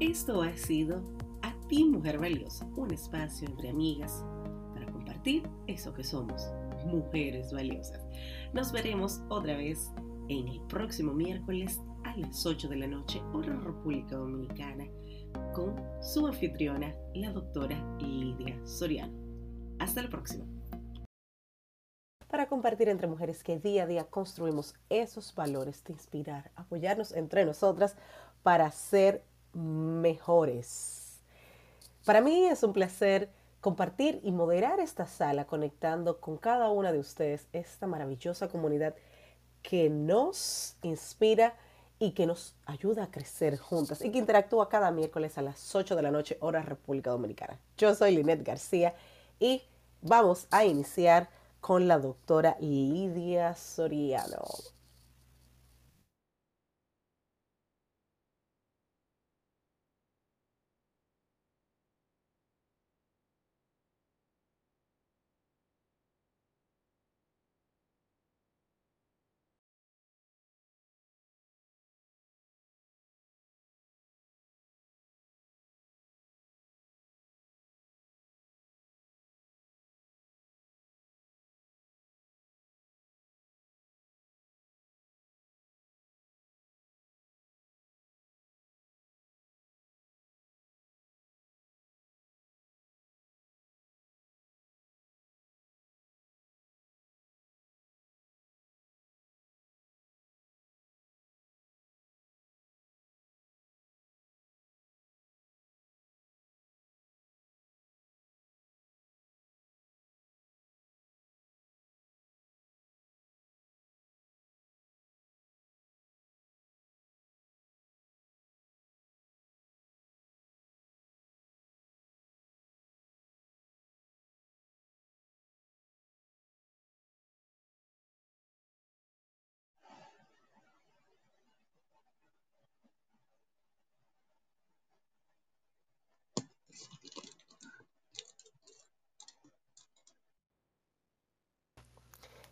Esto ha sido A ti, mujer valiosa, un espacio entre amigas para compartir eso que somos, mujeres valiosas. Nos veremos otra vez en el próximo miércoles a las 8 de la noche, hora República Dominicana, con su anfitriona, la doctora Lidia Soriano. Hasta la próxima. Para compartir entre mujeres que día a día construimos esos valores de inspirar, apoyarnos entre nosotras para ser mejores. Para mí es un placer compartir y moderar esta sala conectando con cada una de ustedes esta maravillosa comunidad que nos inspira y que nos ayuda a crecer juntas y que interactúa cada miércoles a las 8 de la noche, hora República Dominicana. Yo soy Linet García y vamos a iniciar con la doctora Lidia Soriano.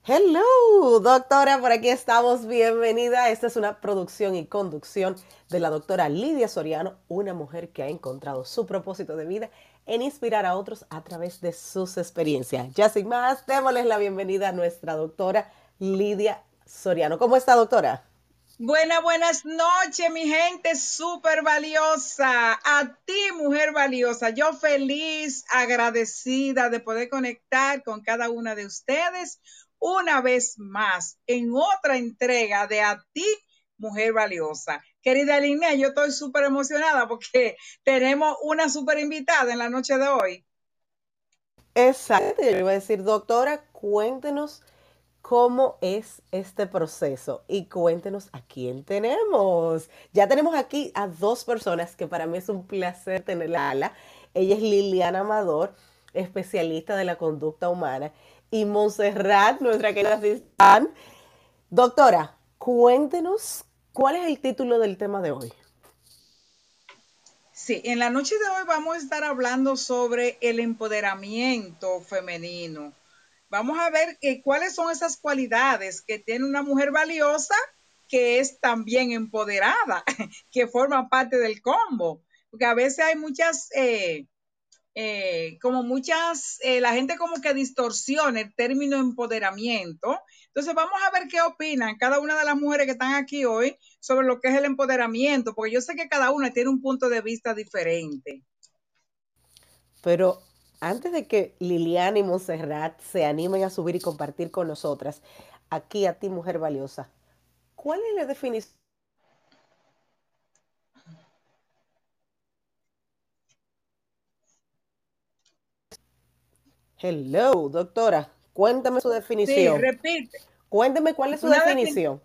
Hello, doctora, por aquí estamos. Bienvenida. Esta es una producción y conducción de la doctora Lidia Soriano, una mujer que ha encontrado su propósito de vida en inspirar a otros a través de sus experiencias. Ya sin más, démosles la bienvenida a nuestra doctora Lidia Soriano. ¿Cómo está, doctora? Buenas, buenas noches, mi gente súper valiosa. A ti, mujer valiosa. Yo feliz, agradecida de poder conectar con cada una de ustedes una vez más en otra entrega de A ti, mujer valiosa. Querida Línea, yo estoy súper emocionada porque tenemos una súper invitada en la noche de hoy. Exacto, yo iba a decir, doctora, cuéntenos cómo es este proceso y cuéntenos a quién tenemos. Ya tenemos aquí a dos personas que para mí es un placer tenerla. Ella es Liliana Amador, especialista de la conducta humana, y Montserrat, nuestra querida asistente. Doctora, cuéntenos cuál es el título del tema de hoy. Sí, en la noche de hoy vamos a estar hablando sobre el empoderamiento femenino. Vamos a ver eh, cuáles son esas cualidades que tiene una mujer valiosa que es también empoderada, que forma parte del combo. Porque a veces hay muchas eh, eh, como muchas, eh, la gente como que distorsiona el término empoderamiento. Entonces vamos a ver qué opinan cada una de las mujeres que están aquí hoy sobre lo que es el empoderamiento, porque yo sé que cada una tiene un punto de vista diferente. Pero antes de que Liliana y Monserrat se animen a subir y compartir con nosotras, aquí a ti, mujer valiosa, ¿cuál es la definición? Hello, doctora. Cuéntame su definición. Sí, repite. Cuénteme cuál es su definición.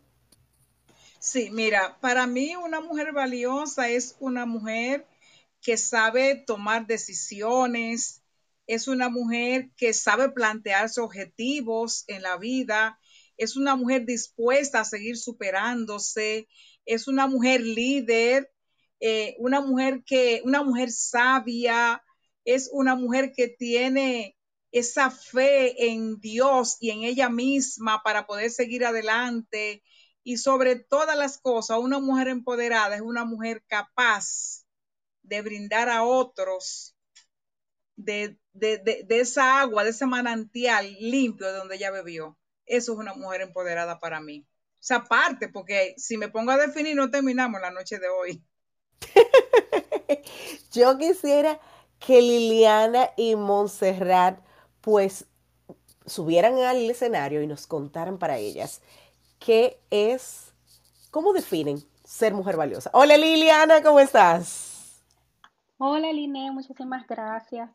Sí, mira, para mí una mujer valiosa es una mujer que sabe tomar decisiones, es una mujer que sabe plantearse objetivos en la vida, es una mujer dispuesta a seguir superándose, es una mujer líder, eh, una mujer que, una mujer sabia, es una mujer que tiene esa fe en Dios y en ella misma para poder seguir adelante. Y sobre todas las cosas, una mujer empoderada es una mujer capaz de brindar a otros de, esa agua, de ese manantial limpio de donde ella bebió. Eso es una mujer empoderada para mí. O sea, aparte, porque si me pongo a definir, no terminamos la noche de hoy. Yo quisiera que Liliana y Montserrat pues subieran al escenario y nos contaran para ellas qué es, cómo definen ser mujer valiosa. Hola Liliana, ¿cómo estás? Hola Liné, muchísimas gracias.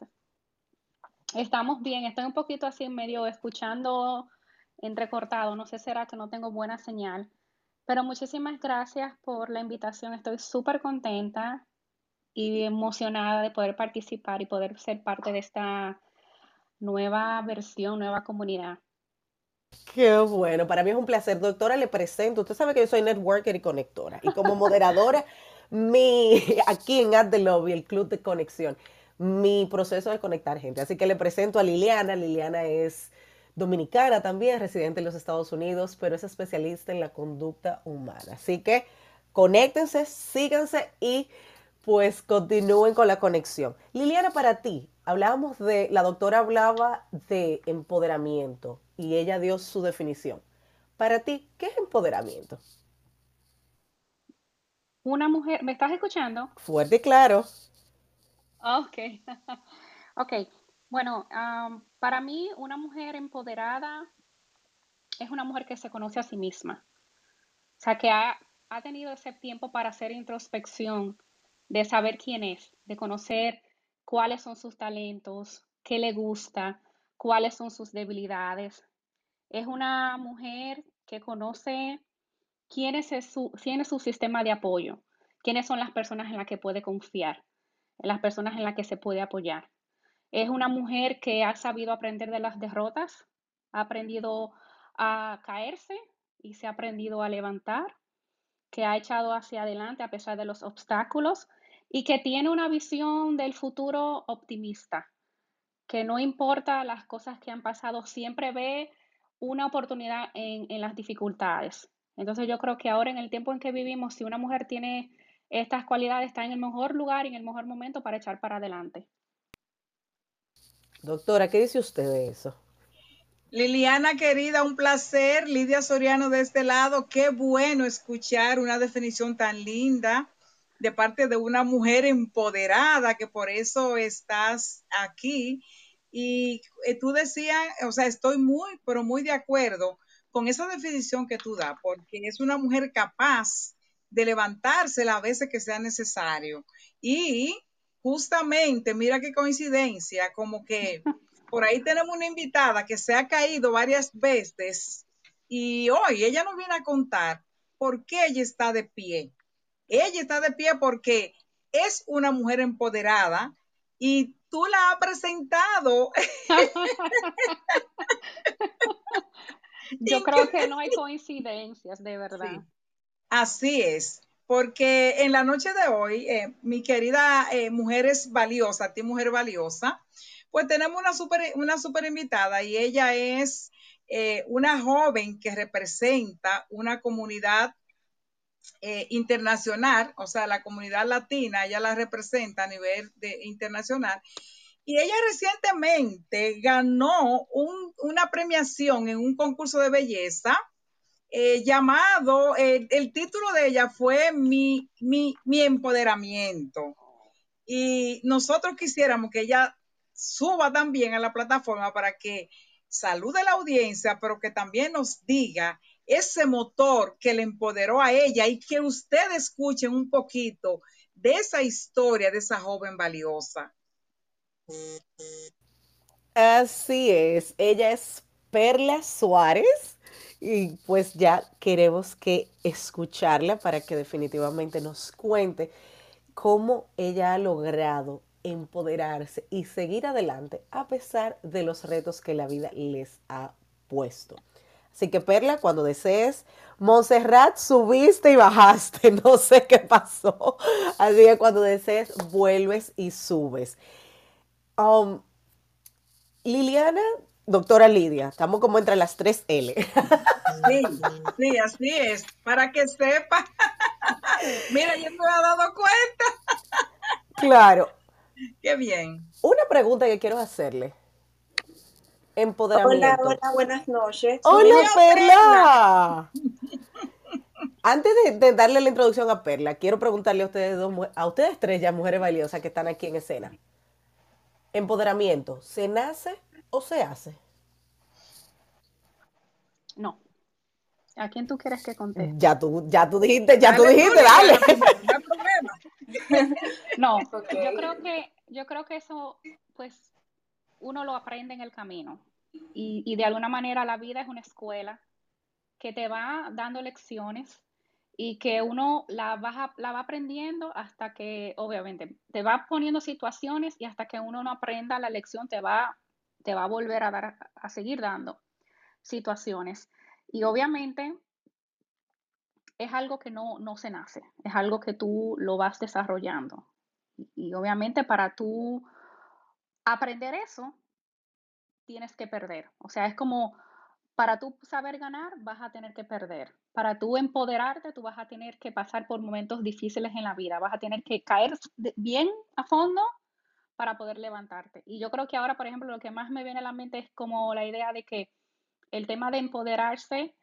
Estamos bien, estoy un poquito así en medio escuchando entrecortado, no sé será que no tengo buena señal, pero muchísimas gracias por la invitación, estoy súper contenta y emocionada de poder participar y poder ser parte de esta nueva versión, nueva comunidad. Qué bueno, para mí es un placer. Doctora, le presento. Usted sabe que yo soy networker y conectora. Y como moderadora, mi, aquí en At the Lobby, el Club de Conexión, mi proceso de conectar gente. Así que le presento a Liliana. Liliana es dominicana también, residente en los Estados Unidos, pero es especialista en la conducta humana. Así que conéctense, síganse y pues continúen con la conexión. Liliana, para ti, hablábamos de, la doctora hablaba de empoderamiento y ella dio su definición. Para ti, ¿qué es empoderamiento? Una mujer, ¿me estás escuchando? Fuerte y claro. Ok, ok. Bueno, para mí una mujer empoderada es una mujer que se conoce a sí misma. O sea, que ha, ha tenido ese tiempo para hacer introspección, de saber quién es, de conocer cuáles son sus talentos, qué le gusta, cuáles son sus debilidades. Es una mujer que conoce quién es su, su sistema de apoyo, quiénes son las personas en las que puede confiar en las personas en las que se puede apoyar. Es una mujer que ha sabido aprender de las derrotas, ha aprendido a caerse y se ha aprendido a levantar, que ha echado hacia adelante a pesar de los obstáculos y que tiene una visión del futuro optimista, que no importa las cosas que han pasado, siempre ve una oportunidad en, en las dificultades. Entonces yo creo que ahora en el tiempo en que vivimos, si una mujer tiene estas cualidades está en el mejor lugar y en el mejor momento para echar para adelante. Doctora, ¿qué dice usted de eso? Liliana querida, un placer. Lidia Soriano de este lado, qué bueno escuchar una definición tan linda de parte de una mujer empoderada, que por eso estás aquí. Y eh, tú decías, o sea, estoy muy, pero muy de acuerdo con esa definición que tú das, porque es una mujer capaz de levantarse las veces que sea necesario. Y justamente, mira qué coincidencia, como que por ahí tenemos una invitada que se ha caído varias veces y hoy ella nos viene a contar por qué ella está de pie. Ella está de pie porque es una mujer empoderada y tú la has presentado. Yo creo que no hay coincidencias, de verdad. Así es, porque en la noche de hoy, eh, mi querida eh, Mujeres Valiosa, ti Mujer Valiosa, pues tenemos una super, una super invitada y ella es eh, una joven que representa una comunidad internacional, o sea, la comunidad latina, ella la representa a nivel internacional. Y ella recientemente ganó una premiación en un concurso de belleza eh, llamado, el título de ella fue mi, mi, mi empoderamiento. Y nosotros quisiéramos que ella suba también a la plataforma para que salude a la audiencia, pero que también nos diga ese motor que le empoderó a ella y que ustedes escuchen un poquito de esa historia de esa joven valiosa. Así es, ella es Perla Suárez y pues ya queremos que escucharla para que definitivamente nos cuente cómo ella ha logrado empoderarse y seguir adelante a pesar de los retos que la vida les ha puesto. Así que Perla, cuando desees, Montserrat, subiste y bajaste, no sé qué pasó. Así que cuando desees, vuelves y subes. Um, Liliana Doctora Lidia, estamos como entre las tres L. Sí, sí, así es. Para que sepa. Mira, yo me he dado cuenta. Claro. Qué bien. Una pregunta que quiero hacerle. Empoderamiento. Hola, hola, buenas noches. Hola, Perla. Antes de, darle la introducción a Perla, quiero preguntarle a ustedes dos, a ustedes tres ya mujeres valiosas que están aquí en escena. Empoderamiento, ¿se nace o se hace? No. ¿A quién tú quieres que conteste? Ya tú, ya tú dijiste, ya tú dijiste, dale. No, yo creo que, yo creo que eso, pues, uno lo aprende en el camino. Y, y de alguna manera la vida es una escuela que te va dando lecciones y que uno la va, la va aprendiendo hasta que, obviamente, te va poniendo situaciones y hasta que uno no aprenda la lección te va, te va a volver a dar, a seguir dando situaciones. Y obviamente es algo que no, no se nace, es algo que tú lo vas desarrollando. Y, obviamente para tú aprender eso, tienes que perder. O sea, es como para tú saber ganar, vas a tener que perder. Para tú empoderarte, tú vas a tener que pasar por momentos difíciles en la vida. Vas a tener que caer bien a fondo para poder levantarte. Y yo creo que ahora, por ejemplo, lo que más me viene a la mente es como la idea de que el tema de empoderarse,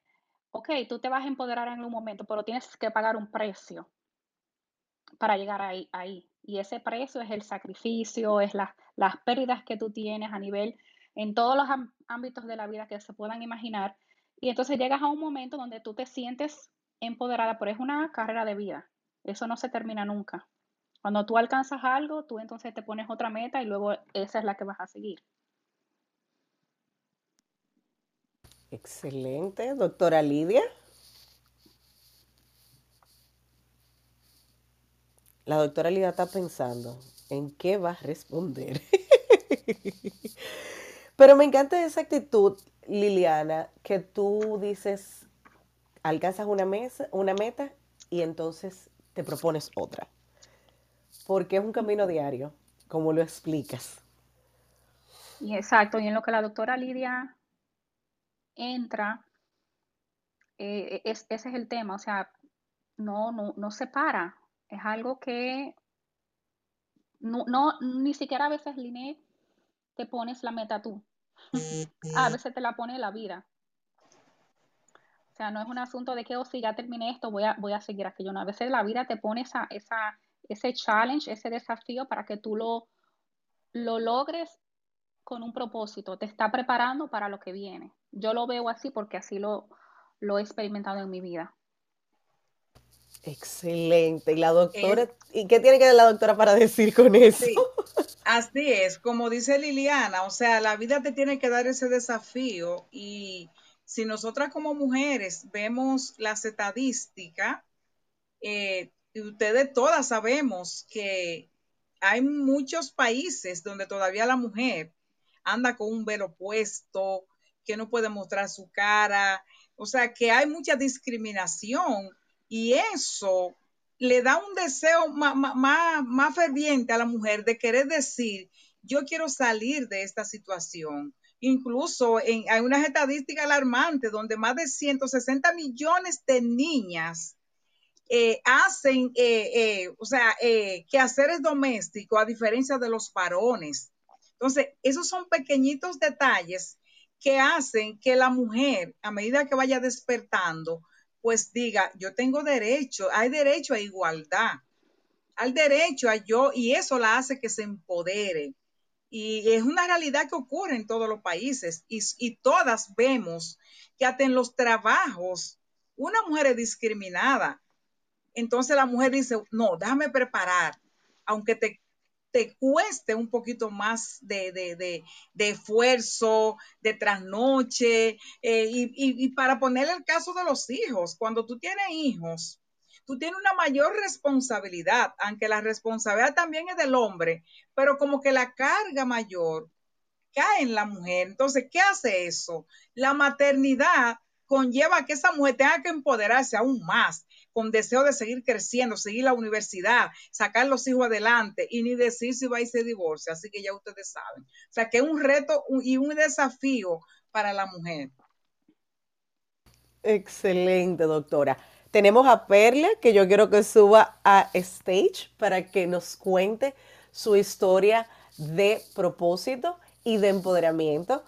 ok, tú te vas a empoderar en un momento, pero tienes que pagar un precio para llegar ahí. ahí. Y ese precio es el sacrificio, es las pérdidas que tú tienes a nivel en todos los ámbitos de la vida que se puedan imaginar. Y entonces llegas a un momento donde tú te sientes empoderada, pero es una carrera de vida. Eso no se termina nunca. Cuando tú alcanzas algo, tú entonces te pones otra meta y luego esa es la que vas a seguir. Excelente. Doctora Lidia. La doctora Lidia está pensando en qué va a responder. Pero me encanta esa actitud, Liliana, que tú dices, alcanzas una, mesa, una meta y entonces te propones otra. Porque es un camino diario, como lo explicas. Y exacto, y en lo que la doctora Lidia entra, eh, ese es el tema, o sea, no, no, no se para, es algo que no, no, ni siquiera a veces, Liné, te pones la meta tú. A veces te la pone la vida. O sea, no es un asunto de que, oh, si ya terminé esto, voy a, voy a seguir aquello. No, a veces la vida te pone esa, esa, ese challenge, ese desafío para que tú lo, lo logres con un propósito. Te está preparando para lo que viene. Yo lo veo así porque así lo, lo he experimentado en mi vida. Excelente. ¿Y la doctora? ¿Y qué tiene que ver la doctora para decir con eso? Así es, como dice Liliana, o sea, la vida te tiene que dar ese desafío y si nosotras como mujeres vemos la estadística, eh, y ustedes todas sabemos que hay muchos países donde todavía la mujer anda con un velo puesto, que no puede mostrar su cara, o sea, que hay mucha discriminación y eso le da un deseo más, más, ferviente a la mujer de querer decir, yo quiero salir de esta situación. Incluso en, hay unas estadísticas alarmantes donde más de 160 millones de niñas eh, hacen, eh, eh, o sea, quehaceres domésticos a diferencia de los varones. Entonces, esos son pequeñitos detalles que hacen que la mujer, a medida que vaya despertando, pues diga, yo tengo derecho, hay derecho a igualdad, al derecho a yo, y eso la hace que se empodere. Y es una realidad que ocurre en todos los países y, y todas vemos que hasta en los trabajos una mujer es discriminada. Entonces la mujer dice, no, déjame preparar, aunque te te cueste un poquito más de, esfuerzo, de trasnoche, eh, y, para poner el caso de los hijos, cuando tú tienes hijos, tú tienes una mayor responsabilidad, aunque la responsabilidad también es del hombre, pero como que la carga mayor cae en la mujer. Entonces, ¿qué hace eso? La maternidad conlleva que esa mujer tenga que empoderarse aún más, con deseo de seguir creciendo, seguir la universidad, sacar los hijos adelante y ni decir si va y se divorcia. Así que ya ustedes saben. O sea, que es un reto y un desafío para la mujer. Excelente, doctora. tenemos a Perla, que yo quiero que suba a stage para que nos cuente su historia de propósito y de empoderamiento.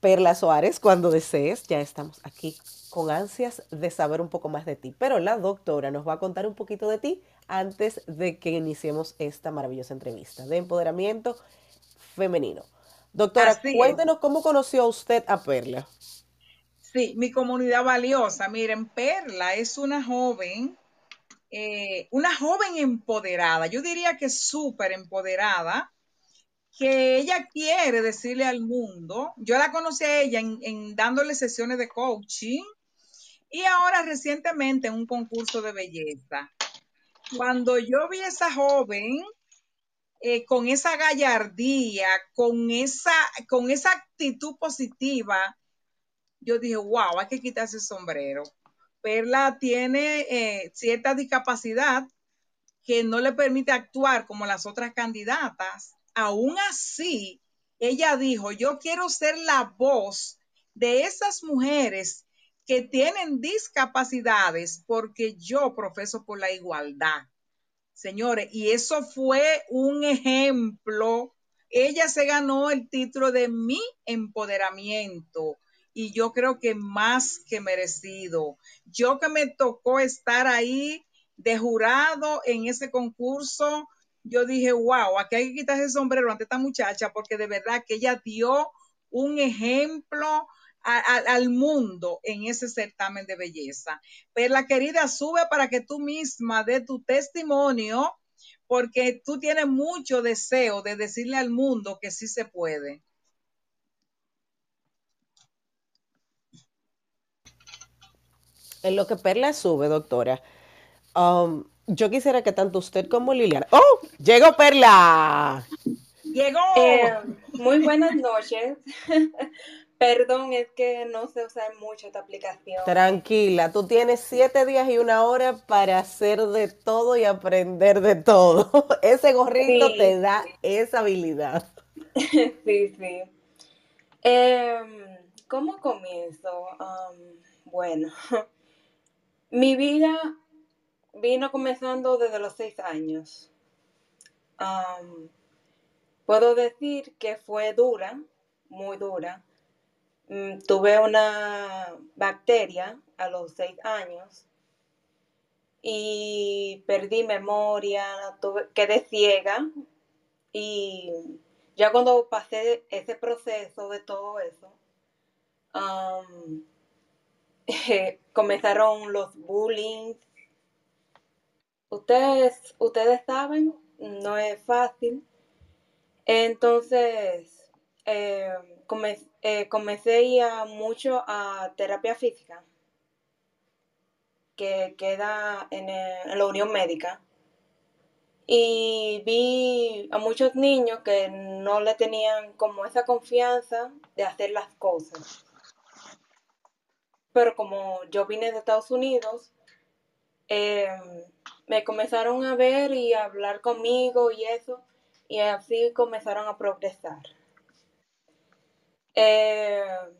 Perla Suárez, cuando desees, ya estamos aquí con ansias de saber un poco más de ti. Pero la doctora nos va a contar un poquito de ti antes de que iniciemos esta maravillosa entrevista de empoderamiento femenino. Doctora, cuéntenos cómo conoció usted a Perla. Sí, mi comunidad valiosa. Miren, Perla es una joven, eh, una joven empoderada. Yo diría que súper empoderada, que ella quiere decirle al mundo. Yo la conocí a ella en, dándole sesiones de coaching y ahora recientemente en un concurso de belleza. Cuando yo vi a esa joven eh, con esa gallardía, con esa, con esa actitud positiva, yo dije, wow, hay que quitarse el sombrero. Perla tiene eh, cierta discapacidad que no le permite actuar como las otras candidatas. Aún así, ella dijo, yo quiero ser la voz de esas mujeres que tienen discapacidades porque yo profeso por la igualdad. Señores, y eso fue un ejemplo. Ella se ganó el título de mi empoderamiento y yo creo que más que merecido. Yo que me tocó estar ahí de jurado en ese concurso, yo dije, wow, aquí hay que quitarse el sombrero ante esta muchacha porque de verdad que ella dio un ejemplo al mundo en ese certamen de belleza. Pero la querida, sube para que tú misma dé tu testimonio porque tú tienes mucho deseo de decirle al mundo que sí se puede. En lo que Perla sube, doctora, um, yo quisiera que tanto usted como Liliana. ¡Oh! ¡Llegó Perla! ¡Llegó! Eh, muy buenas noches. Perdón, es que no sé usar mucho esta aplicación. Tranquila, tú tienes siete días y una hora para hacer de todo y aprender de todo. Ese gorrito te da esa habilidad. sí, sí. Em, ¿Cómo comienzo? bueno, mi vida vino comenzando desde los seis años. puedo decir que fue dura, muy dura. Mm, tuve una bacteria a los seis años y perdí memoria, tuve, quedé ciega y ya cuando pasé ese proceso de todo eso, comenzaron los bullying. Ustedes, ustedes saben, no es fácil. Entonces, eh, eh, comencé, a mucho a terapia física, que queda en, en la Unión Médica. Y vi a muchos niños que no le tenían como esa confianza de hacer las cosas pero como yo vine de Estados Unidos, em, me comenzaron a ver y a hablar conmigo y eso, y así comenzaron a progresar. Em,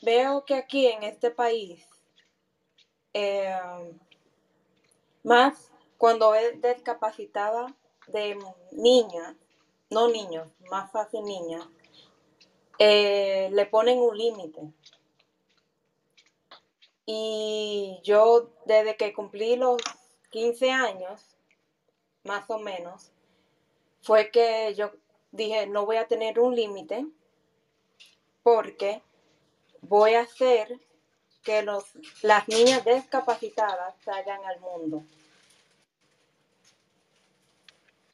veo que aquí en este país, em, más cuando es discapacitada de niña, no niños, más fácil niña, eh, le ponen un límite y yo desde que cumplí los 15 años, más o menos, fue que yo dije, no voy a tener un límite porque voy a hacer que los, las niñas discapacitadas salgan al mundo.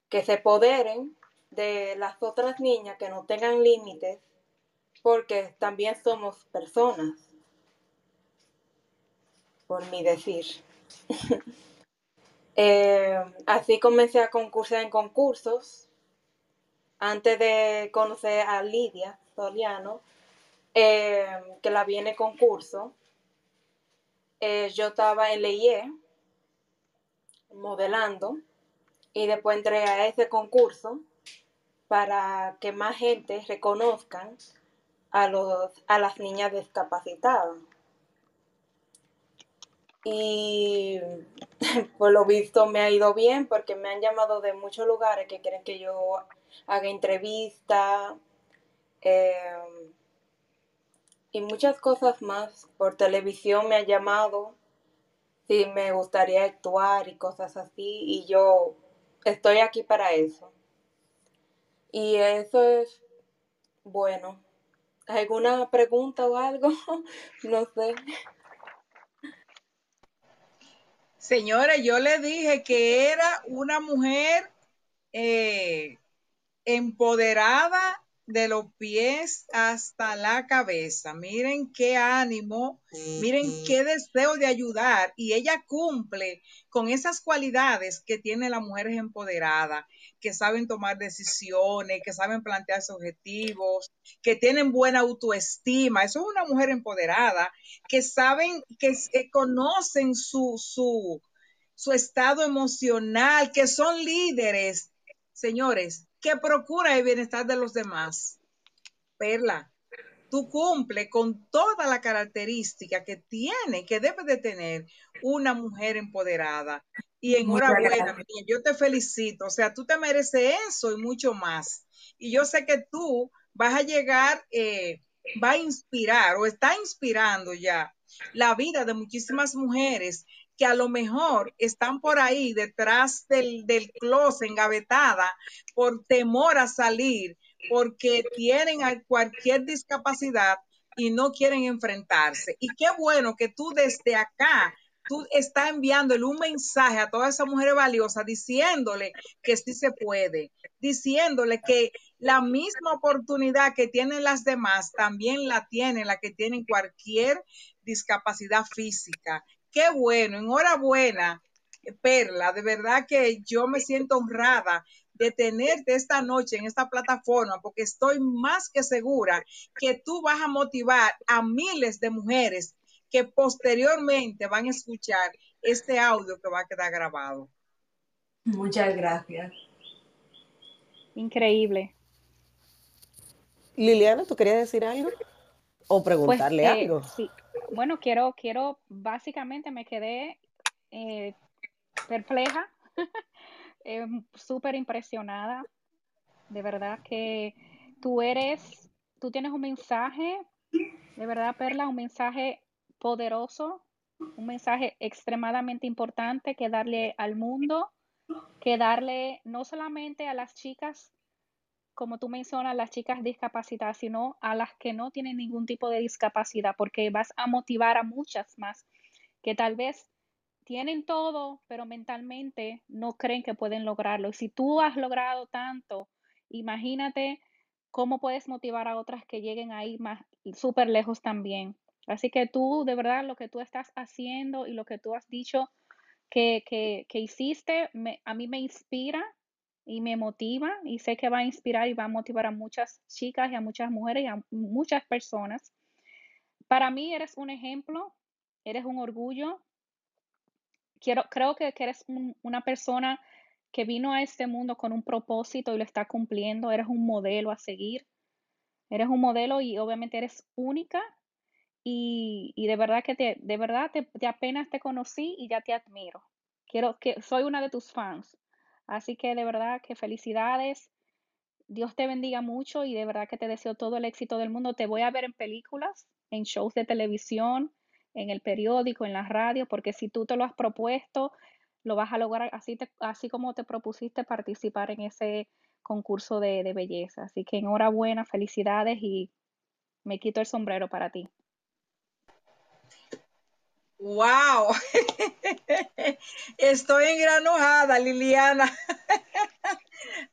Que se poderen de las otras niñas que no tengan límites porque también somos personas por mi decir. Eh, así comencé a concursar en concursos. Antes de conocer a Lidia Soliano, eh, que la viene concurso, eh, yo estaba en Leyé modelando y después entré a ese concurso para que más gente reconozcan a, los, a las niñas discapacitadas. Y por lo visto me ha ido bien porque me han llamado de muchos lugares que quieren que yo haga entrevista em, y muchas cosas más. Por televisión me ha llamado si me gustaría actuar y cosas así y yo estoy aquí para eso. Y eso es bueno. ¿Alguna pregunta o algo? no sé. Señores, yo le dije que era una mujer eh, empoderada de los pies hasta la cabeza. Miren qué ánimo, miren qué deseo de ayudar. Y ella cumple con esas cualidades que tiene la mujer empoderada, que saben tomar decisiones, que saben plantearse objetivos, que tienen buena autoestima. Eso es una mujer empoderada, que saben, que, conocen su, su, su estado emocional, que son líderes. Señores, que procura el bienestar de los demás. Perla, tú cumple con toda la característica que tiene, que debe de tener una mujer empoderada. Y enhorabuena, yo te felicito. O sea, tú te mereces eso y mucho más. Y yo sé que tú vas a llegar, eh, va a inspirar o está inspirando ya la vida de muchísimas mujeres que a lo mejor están por ahí detrás del, del closet engavetada por temor a salir, porque tienen cualquier discapacidad y no quieren enfrentarse. Y qué bueno que tú desde acá, tú estás enviándole un mensaje a todas esas mujeres valiosas diciéndole que sí se puede, diciéndole que la misma oportunidad que tienen las demás también la tienen la que tienen cualquier discapacidad física qué bueno, enhorabuena, Perla, de verdad que yo me siento honrada de tenerte esta noche en esta plataforma porque estoy más que segura que tú vas a motivar a miles de mujeres que posteriormente van a escuchar este audio que va a quedar grabado. Muchas gracias. Increíble. Liliana, ¿tú querías decir algo? O preguntarle pues, eh, algo. Sí, bueno, quiero, quiero, básicamente me quedé eh, perpleja, eh, súper impresionada. De verdad que tú eres, tú tienes un mensaje, de verdad, Perla, un mensaje poderoso, un mensaje extremadamente importante que darle al mundo, que darle no solamente a las chicas como tú mencionas, las chicas discapacitadas, sino a las que no tienen ningún tipo de discapacidad, porque vas a motivar a muchas más que tal vez tienen todo, pero mentalmente no creen que pueden lograrlo. Y si tú has logrado tanto, imagínate cómo puedes motivar a otras que lleguen ahí más súper lejos también. Así que tú, de verdad, lo que tú estás haciendo y lo que tú has dicho que, que, que hiciste, a mí me inspira y me motiva y sé que va a inspirar y va a motivar a muchas chicas y a muchas mujeres y a muchas personas. Para mí eres un ejemplo, eres un orgullo. Quiero, creo que, eres una persona que vino a este mundo con un propósito y lo está cumpliendo. Eres un modelo a seguir. Eres un modelo y obviamente eres única. Y, de verdad que te, de verdad te, te apenas te conocí y ya te admiro. Quiero que soy una de tus fans. Así que de verdad que felicidades. Dios te bendiga mucho y de verdad que te deseo todo el éxito del mundo. Te voy a ver en películas, en shows de televisión, en el periódico, en la radio, porque si tú te lo has propuesto, lo vas a lograr así, así como te propusiste participar en ese concurso de, de belleza. Así que enhorabuena, felicidades y me quito el sombrero para ti. Wow, estoy engranojada, Liliana.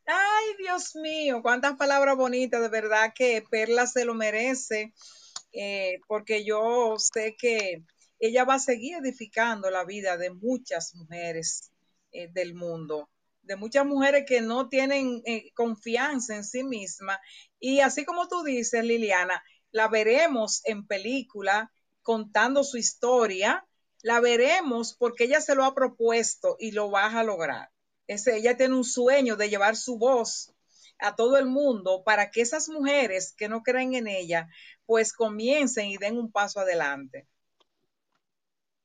Ay, Dios mío, cuántas palabras bonitas, de verdad que Perla se lo merece, eh, porque yo sé que ella va a seguir edificando la vida de muchas mujeres eh, del mundo, de muchas mujeres que no tienen eh, confianza en sí misma. Y así como tú dices, Liliana, la veremos en película, contando su historia. La veremos porque ella se lo ha propuesto y lo va a lograr. ella tiene un sueño de llevar su voz a todo el mundo para que esas mujeres que no creen en ella, pues comiencen y den un paso adelante.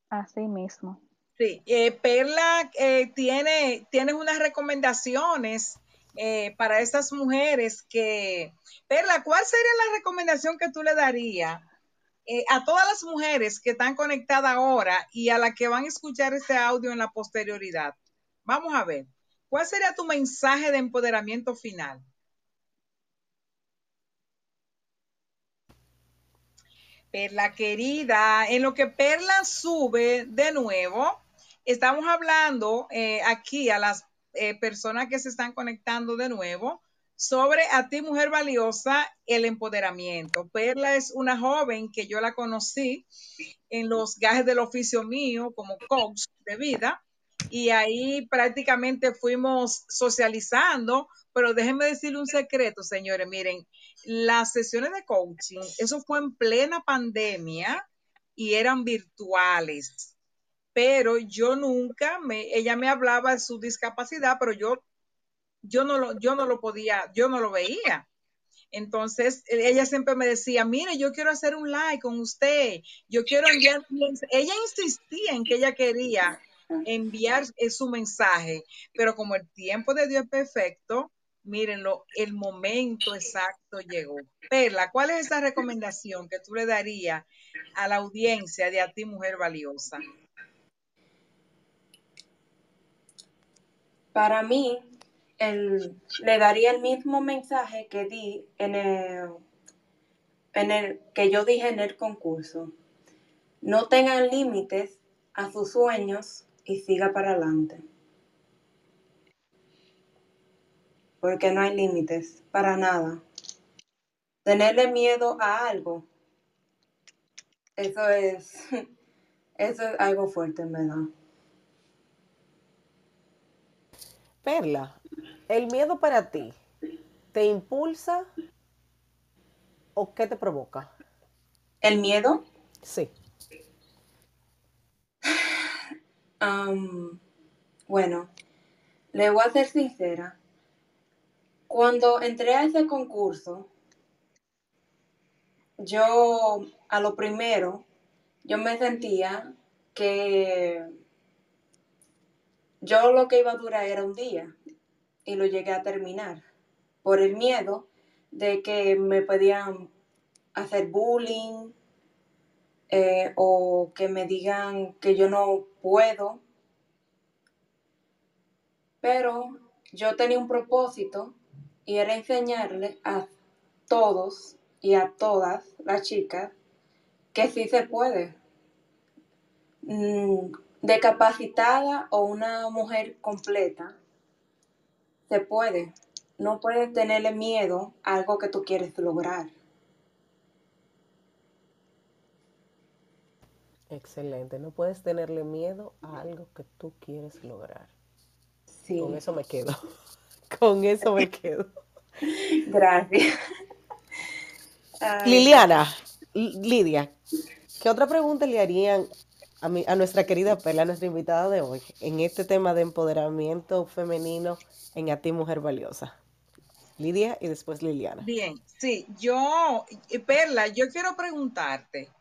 Así mismo. Sí, eh, Perla eh, tiene, tienes unas recomendaciones eh, para estas mujeres que, Perla, ¿cuál sería la recomendación que tú le darías a todas las mujeres que están conectadas ahora y a las que van a escuchar este audio en la posterioridad? Vamos a ver, ¿cuál sería tu mensaje de empoderamiento final? Perla querida, en lo que Perla sube de nuevo, estamos hablando eh, aquí a las eh, personas que se están conectando de nuevo sobre a ti, mujer valiosa, el empoderamiento. Perla es una joven que yo la conocí en los gajes del oficio mío como coach de vida y ahí prácticamente fuimos socializando, pero déjenme decirle un secreto, señores, miren, las sesiones de coaching, eso fue en plena pandemia y eran virtuales, pero yo nunca me, ella me hablaba de su discapacidad, pero yo, yo no lo, yo no lo podía, yo no lo veía. Entonces, ella siempre me decía, mire, yo quiero hacer un like con usted, yo quiero enviar, ella insistía en que ella quería enviar su mensaje, pero como el tiempo de Dios es perfecto, mírenlo, el momento exacto llegó. Perla, ¿cuál es esa recomendación que tú le darías a la audiencia de a ti, mujer valiosa? Para mí, le daría el mismo mensaje que di en el, en el que yo dije en el concurso. No tengan límites a sus sueños y siga para adelante. Porque no hay límites para nada. Tenerle miedo a algo, eso es, eso es algo fuerte, verdad. Perla, ¿el miedo para ti te impulsa o qué te provoca? ¿El miedo? Sí bueno, le voy a ser sincera. Cuando entré a ese concurso, yo a lo primero, yo me sentía que yo lo que iba a durar era un día y lo llegué a terminar por el miedo de que me podían hacer bullying, eh, o que me digan que yo no puedo. Pero yo tenía un propósito y era enseñarle a todos y a todas las chicas que sí se puede. Mm, decapacitada o una mujer completa, se puede. No puedes tenerle miedo a algo que tú quieres lograr. Excelente. No puedes tenerle miedo a algo que tú quieres lograr. Sí. Con eso me quedo. Con eso me quedo. Gracias. Liliana, Lidia, ¿qué otra pregunta le harían a, a nuestra querida Perla, nuestra invitada de hoy, en este tema de empoderamiento femenino en A ti, mujer valiosa? Lidia y después Liliana. Bien, sí, yo, Perla, yo quiero preguntarte,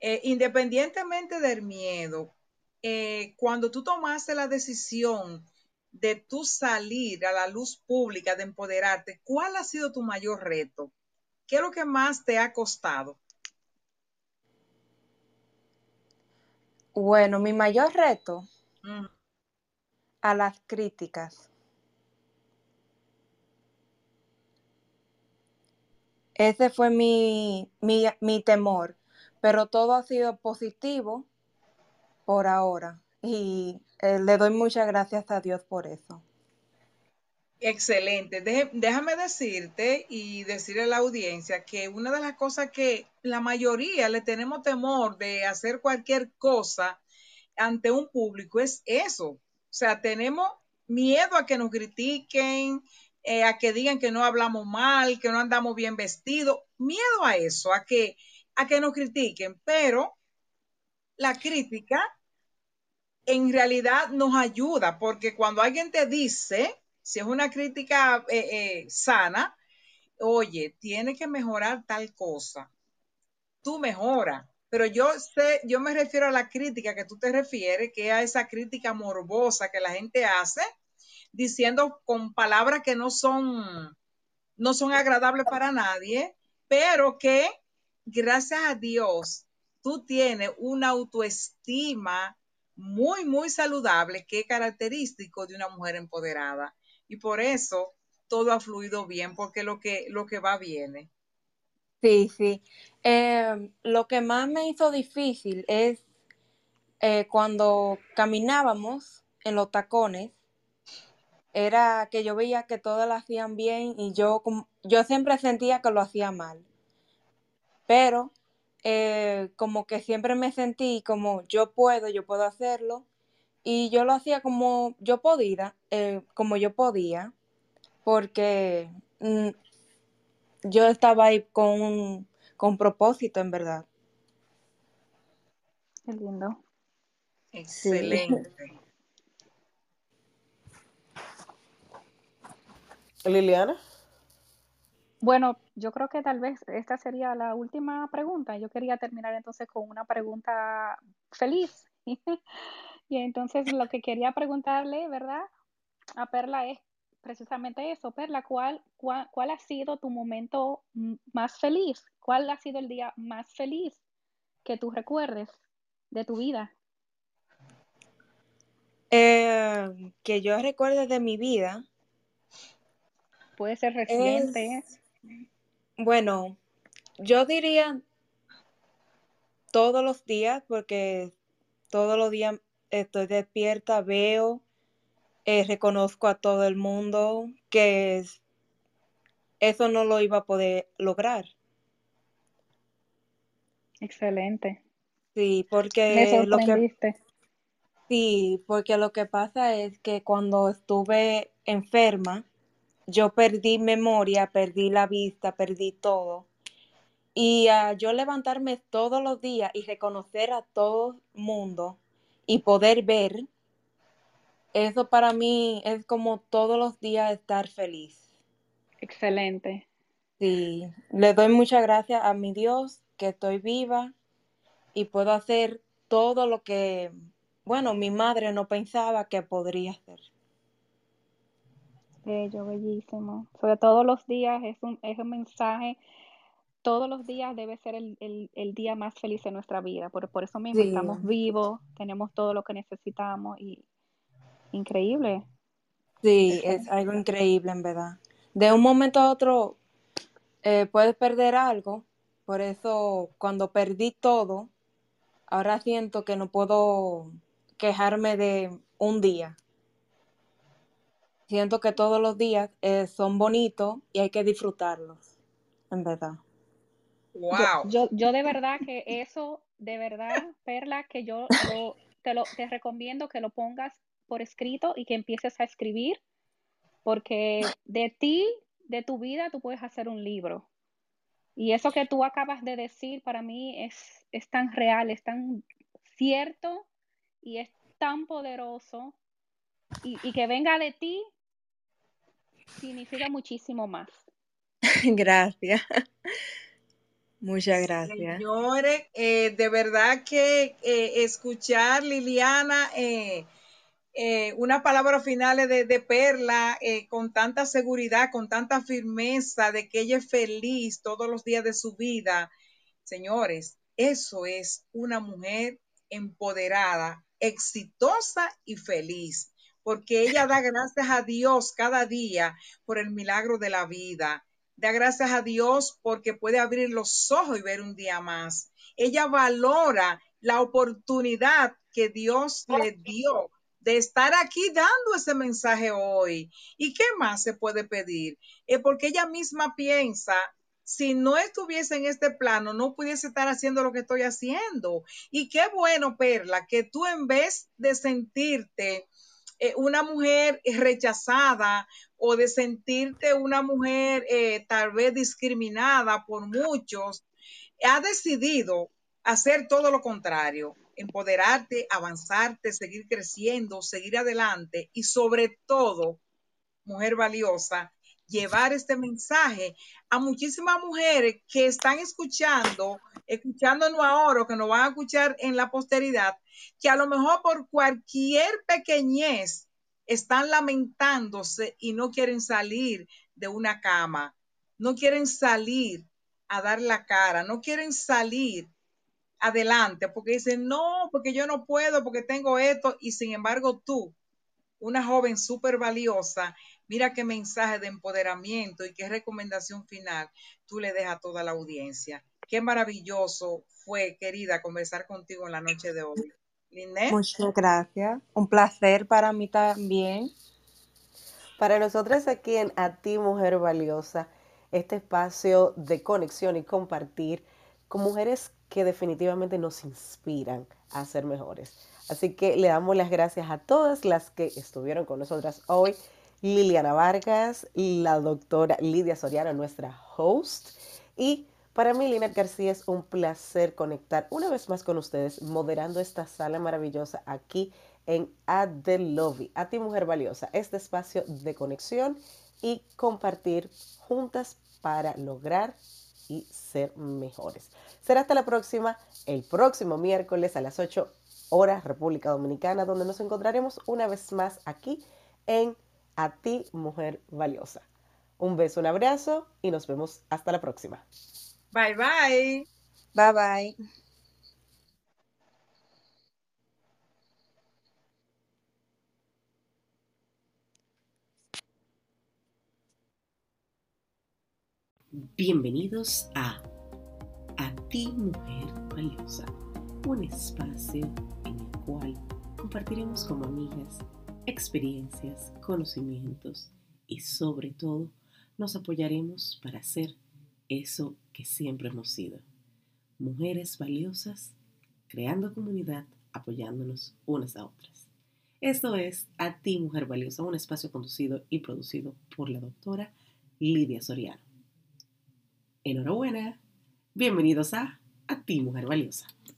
eh, independientemente del miedo, eh, cuando tú tomaste la decisión de tú salir a la luz pública, de empoderarte, ¿cuál ha sido tu mayor reto? ¿Qué es lo que más te ha costado? Bueno, mi mayor reto mm. a las críticas. Ese fue mi, mi temor pero todo ha sido positivo por ahora y eh, le doy muchas gracias a Dios por eso. Excelente. déjame decirte y decirle a la audiencia que una de las cosas que la mayoría le tenemos temor de hacer cualquier cosa ante un público es eso. O sea, tenemos miedo a que nos critiquen, eh, a que digan que no hablamos mal, que no andamos bien vestidos. Miedo a eso, a que a que nos critiquen, pero la crítica en realidad nos ayuda, porque cuando alguien te dice, si es una crítica eh, eh, sana, oye, tiene que mejorar tal cosa, tú mejora. pero yo sé, yo me refiero a la crítica que tú te refieres, que es a esa crítica morbosa que la gente hace, diciendo con palabras que no son, no son agradables para nadie, pero que gracias a Dios tú tienes una autoestima muy, muy saludable que es característico de una mujer empoderada. Y por eso todo ha fluido bien, porque lo que, lo que va viene. Sí, sí. Eh, lo que más me hizo difícil es eh, cuando caminábamos en los tacones, era que yo veía que todas lo hacían bien y yo, yo siempre sentía que lo hacía mal. Pero eh, como que siempre me sentí como yo puedo, yo puedo hacerlo. Y yo lo hacía como yo podía, como yo podía, porque mm, yo estaba ahí con, con propósito, en verdad. Qué lindo. Excelente. Liliana. Bueno, yo creo que tal vez esta sería la última pregunta. Yo quería terminar entonces con una pregunta feliz. y entonces lo que quería preguntarle, ¿verdad? A Perla es precisamente eso, Perla, ¿cuál, cuál, ha sido tu momento más feliz? ¿Cuál ha sido el día más feliz que tú recuerdes de tu vida? Eh, que yo recuerde de mi vida. Puede ser reciente. bueno, yo diría todos los días, porque todos los días estoy despierta, veo, eh, reconozco a todo el mundo que eso no lo iba a poder lograr. Excelente. Sí, porque lo que Sí, porque lo que pasa es que cuando estuve enferma, yo perdí memoria, perdí la vista, perdí todo. Y a yo levantarme todos los días y reconocer a todo el mundo y poder ver, eso para mí es como todos los días estar feliz. Excelente. Sí, le doy muchas gracias a mi Dios que estoy viva y puedo hacer todo lo que, bueno, mi madre no pensaba que podría hacer. Bello, bellísimo. Sobre todos los días es un, es un mensaje, todos los días debe ser el, día más feliz de nuestra vida. Por, por eso mismo estamos vivos, tenemos todo lo que necesitamos y Increíble. Sí, es algo increíble en verdad. De un momento a otro eh, puedes perder algo, por eso cuando perdí todo, ahora siento que no puedo quejarme de un día. Siento que todos los días eh, son bonitos y hay que disfrutarlos, en verdad. Wow. Yo, yo, de verdad que eso, de verdad, Perla, que yo te, lo, te recomiendo que lo pongas por escrito y que empieces a escribir, porque de ti, de tu vida, tú puedes hacer un libro. Y eso que tú acabas de decir para mí es, es tan real, es tan cierto y es tan poderoso. Y, y que venga de ti significa muchísimo más. Gracias. Muchas gracias. Señores, eh, de verdad que eh, escuchar Liliana eh, eh, unas palabras finales de, Perla eh, con tanta seguridad, con tanta firmeza de que ella es feliz todos los días de su vida. Señores, eso es una mujer empoderada, exitosa y feliz, porque ella da gracias a Dios cada día por el milagro de la vida. Da gracias a Dios porque puede abrir los ojos y ver un día más. Ella valora la oportunidad que Dios le dio de estar aquí dando ese mensaje hoy. ¿Y qué más se puede pedir? Eh, porque ella misma piensa, si no estuviese en este plano, no pudiese estar haciendo lo que estoy haciendo. Y qué bueno, Perla, que tú en vez de sentirte eh, una mujer rechazada o de sentirte una mujer eh, tal vez discriminada por muchos, ha decidido hacer todo lo contrario empoderarte, avanzarte, seguir creciendo, seguir adelante y sobre todo, mujer valiosa, llevar este mensaje a muchísimas mujeres que están escuchando, escuchándonos ahora o que nos van a escuchar en la posteridad, que a lo mejor por cualquier pequeñez están lamentándose y no quieren salir de una cama, no quieren salir a dar la cara, no quieren salir adelante porque dicen, no, porque yo no puedo, porque tengo esto, y sin embargo tú, una joven súper valiosa, mira qué mensaje de empoderamiento y qué recomendación final tú le dejas a toda la audiencia. Qué maravilloso fue, querida, conversar contigo en la noche de hoy. Muchas gracias. Un placer para mí también. Para nosotras aquí en A ti, Mujer Valiosa, este espacio de conexión y compartir con mujeres que definitivamente nos inspiran a ser mejores. Así que le damos las gracias a todas las que estuvieron con nosotras hoy. Liliana Vargas, la doctora Lidia Soriano, nuestra host. Y para mí, Lina García, es un placer conectar una vez más con ustedes, moderando esta sala maravillosa aquí en At the Lobby. A ti, mujer valiosa, este espacio de conexión y compartir juntas para lograr y ser mejores. Será hasta la próxima, el próximo miércoles a las 8 horas República Dominicana, donde nos encontraremos una vez más aquí en A ti, mujer valiosa. Un beso, un abrazo y nos vemos hasta la próxima. Bye bye. Bye bye. Bienvenidos a A ti Mujer Valiosa, un espacio en el cual compartiremos como amigas experiencias, conocimientos y sobre todo nos apoyaremos para ser eso que siempre hemos sido. Mujeres valiosas, creando comunidad, apoyándonos unas a otras. Esto es A ti Mujer Valiosa, un espacio conducido y producido por la doctora Lidia Soriano. Enhorabuena. Bienvenidos a A ti, Mujer Valiosa.